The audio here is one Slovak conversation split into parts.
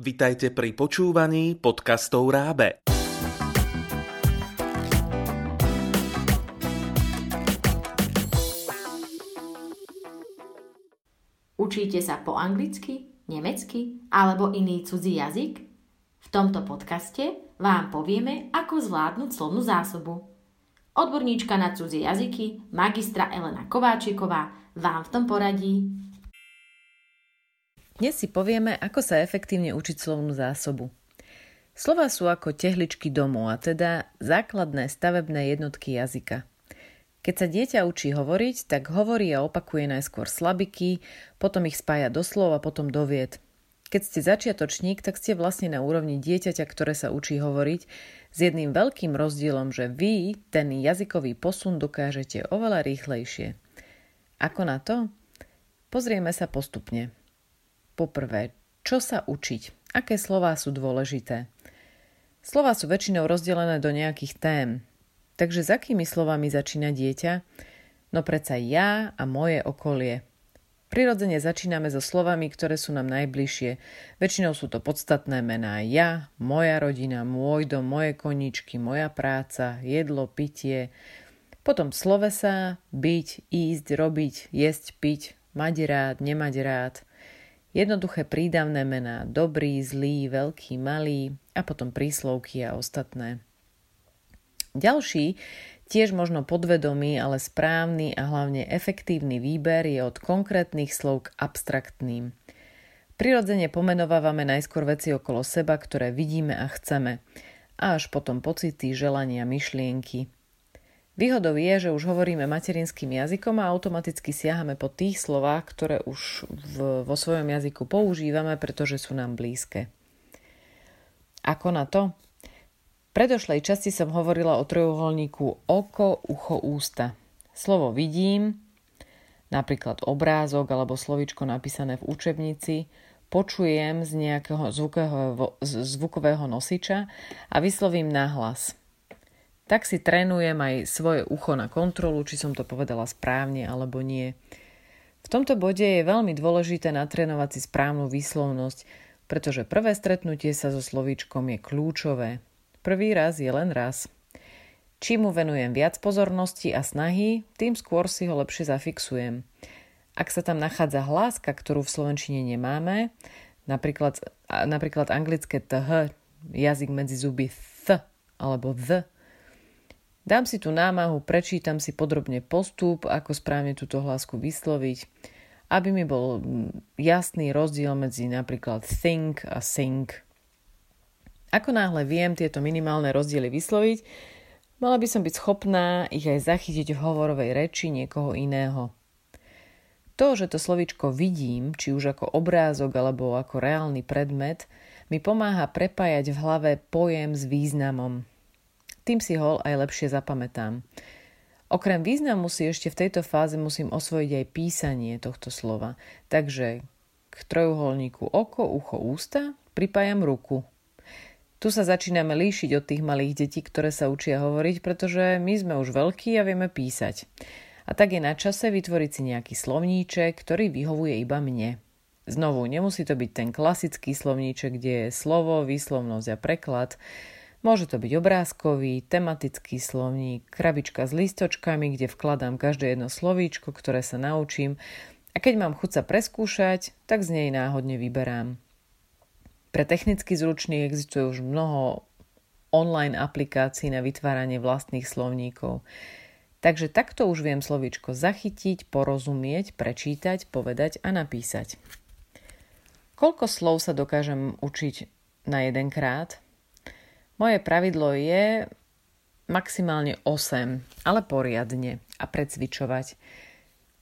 Vitajte pri počúvaní podcastov Rábe. Učíte sa po anglicky, nemecky alebo iný cudzí jazyk? V tomto podcaste vám povieme, ako zvládnuť slovnú zásobu. Odborníčka na cudzie jazyky, magistra Elena Kováčiková, vám v tom poradí. Dnes si povieme, ako sa efektívne učiť slovnú zásobu. Slova sú ako tehličky domov, a teda základné stavebné jednotky jazyka. Keď sa dieťa učí hovoriť, tak hovorí a opakuje najskôr slabiky, potom ich spája do slov a potom do vied. Keď ste začiatočník, tak ste vlastne na úrovni dieťaťa, ktoré sa učí hovoriť, s jedným veľkým rozdielom, že vy ten jazykový posun dokážete oveľa rýchlejšie. Ako na to? Pozrieme sa postupne. Poprvé, čo sa učiť? Aké slová sú dôležité? Slova sú väčšinou rozdelené do nejakých tém, Takže s akými slovami začína dieťa? No predsa ja a moje okolie. Prirodzene začíname so slovami, ktoré sú nám najbližšie. Väčšinou sú to podstatné mená ja, moja rodina, môj dom, moje koničky, moja práca, jedlo, pitie. Potom slovesa, byť, ísť, robiť, jesť, piť, mať rád, nemať rád. Jednoduché prídavné mená, dobrý, zlý, veľký, malý a potom príslovky a ostatné. Ďalší, tiež možno podvedomý, ale správny a hlavne efektívny výber je od konkrétnych slov k abstraktným. Prirodzene pomenovávame najskôr veci okolo seba, ktoré vidíme a chceme, a až potom pocity, želania, myšlienky. Výhodou je, že už hovoríme materinským jazykom a automaticky siahame po tých slovách, ktoré už v, vo svojom jazyku používame, pretože sú nám blízke. Ako na to? predošlej časti som hovorila o trojuholníku oko, ucho, ústa. Slovo vidím, napríklad obrázok alebo slovičko napísané v učebnici, počujem z nejakého zvukového, zvukového nosiča a vyslovím nahlas. Tak si trénujem aj svoje ucho na kontrolu, či som to povedala správne alebo nie. V tomto bode je veľmi dôležité natrénovať si správnu výslovnosť, pretože prvé stretnutie sa so slovíčkom je kľúčové. Prvý raz je len raz. Čím mu venujem viac pozornosti a snahy, tým skôr si ho lepšie zafixujem. Ak sa tam nachádza hláska, ktorú v slovenčine nemáme, napríklad, napríklad anglické th, jazyk medzi zuby th alebo th, dám si tú námahu, prečítam si podrobne postup, ako správne túto hlásku vysloviť, aby mi bol jasný rozdiel medzi napríklad think a sing. Ako náhle viem tieto minimálne rozdiely vysloviť, mala by som byť schopná ich aj zachytiť v hovorovej reči niekoho iného. To, že to slovičko vidím, či už ako obrázok alebo ako reálny predmet, mi pomáha prepájať v hlave pojem s významom. Tým si ho aj lepšie zapamätám. Okrem významu si ešte v tejto fáze musím osvojiť aj písanie tohto slova. Takže k trojuholníku oko, ucho, ústa pripájam ruku. Tu sa začíname líšiť od tých malých detí, ktoré sa učia hovoriť, pretože my sme už veľkí a vieme písať. A tak je na čase vytvoriť si nejaký slovníček, ktorý vyhovuje iba mne. Znovu, nemusí to byť ten klasický slovníček, kde je slovo, výslovnosť a preklad. Môže to byť obrázkový, tematický slovník, krabička s listočkami, kde vkladám každé jedno slovíčko, ktoré sa naučím a keď mám chuť sa preskúšať, tak z nej náhodne vyberám. Pre technicky zručných existuje už mnoho online aplikácií na vytváranie vlastných slovníkov. Takže takto už viem slovíčko zachytiť, porozumieť, prečítať, povedať a napísať. Koľko slov sa dokážem učiť na jedenkrát? Moje pravidlo je maximálne 8, ale poriadne a precvičovať.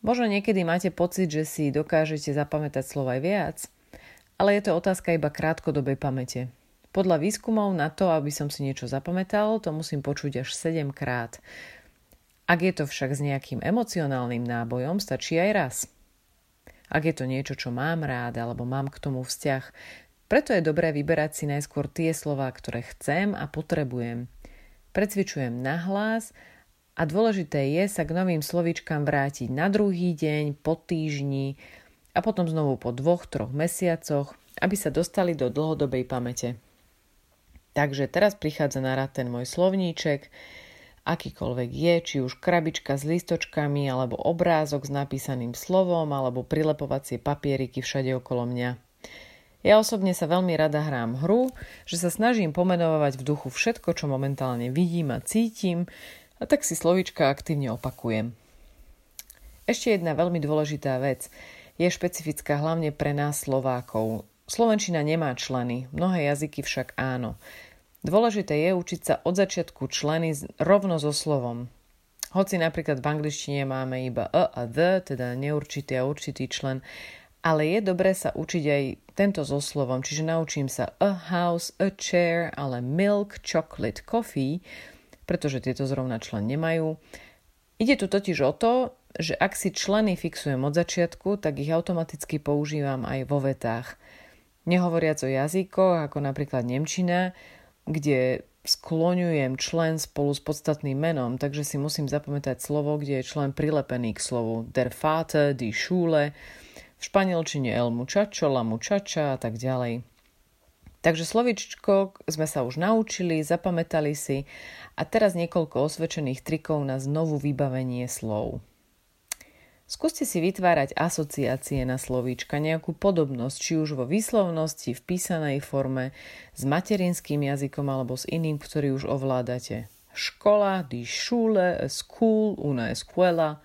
Možno niekedy máte pocit, že si dokážete zapamätať slov aj viac – ale je to otázka iba krátkodobej pamäte. Podľa výskumov na to, aby som si niečo zapamätal, to musím počuť až 7 krát. Ak je to však s nejakým emocionálnym nábojom, stačí aj raz. Ak je to niečo, čo mám rád alebo mám k tomu vzťah, preto je dobré vyberať si najskôr tie slova, ktoré chcem a potrebujem. Precvičujem nahlas a dôležité je sa k novým slovíčkam vrátiť na druhý deň, po týždni, a potom znovu po dvoch, troch mesiacoch aby sa dostali do dlhodobej pamäte. Takže teraz prichádza na rad ten môj slovníček, akýkoľvek je, či už krabička s listočkami, alebo obrázok s napísaným slovom, alebo prilepovacie papieriky všade okolo mňa. Ja osobne sa veľmi rada hrám hru, že sa snažím pomenovať v duchu všetko, čo momentálne vidím a cítim, a tak si slovíčka aktívne opakujem. Ešte jedna veľmi dôležitá vec je špecifická hlavne pre nás Slovákov. Slovenčina nemá členy, mnohé jazyky však áno. Dôležité je učiť sa od začiatku členy rovno so slovom. Hoci napríklad v angličtine máme iba a a the, teda neurčitý a určitý člen, ale je dobré sa učiť aj tento so slovom, čiže naučím sa a house, a chair, ale milk, chocolate, coffee, pretože tieto zrovna člen nemajú. Ide tu totiž o to, že ak si členy fixujem od začiatku, tak ich automaticky používam aj vo vetách. Nehovoriac o jazykoch, ako napríklad Nemčina, kde skloňujem člen spolu s podstatným menom, takže si musím zapamätať slovo, kde je člen prilepený k slovu der Vater, die Schule, v španielčine el muchacho, la muchacha a tak ďalej. Takže slovičko sme sa už naučili, zapamätali si a teraz niekoľko osvedčených trikov na znovu vybavenie slov. Skúste si vytvárať asociácie na slovíčka, nejakú podobnosť, či už vo výslovnosti, v písanej forme, s materinským jazykom alebo s iným, ktorý už ovládate. Škola, die Schule, school, una escuela,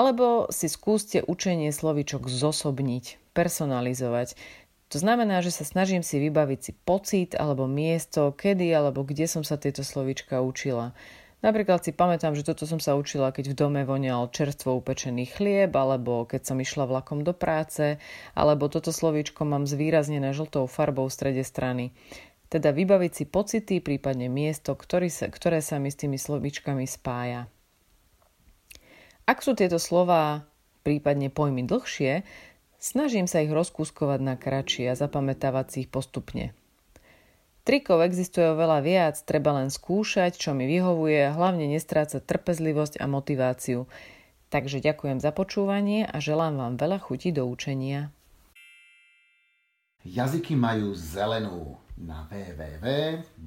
alebo si skúste učenie slovíčok zosobniť, personalizovať. To znamená, že sa snažím si vybaviť si pocit alebo miesto, kedy alebo kde som sa tieto slovíčka učila. Napríklad si pamätám, že toto som sa učila, keď v dome vonial čerstvo upečený chlieb, alebo keď som išla vlakom do práce, alebo toto slovíčko mám zvýraznené žltou farbou v strede strany. Teda vybaviť si pocity, prípadne miesto, ktorý sa, ktoré sa mi s tými slovíčkami spája. Ak sú tieto slova, prípadne pojmy dlhšie, snažím sa ich rozkúskovať na kratšie a zapamätávať si ich postupne. Trikov existuje oveľa viac, treba len skúšať, čo mi vyhovuje, hlavne nestrácať trpezlivosť a motiváciu. Takže ďakujem za počúvanie a želám vám veľa chutí do učenia. Jazyky majú zelenú na www.pons.sk.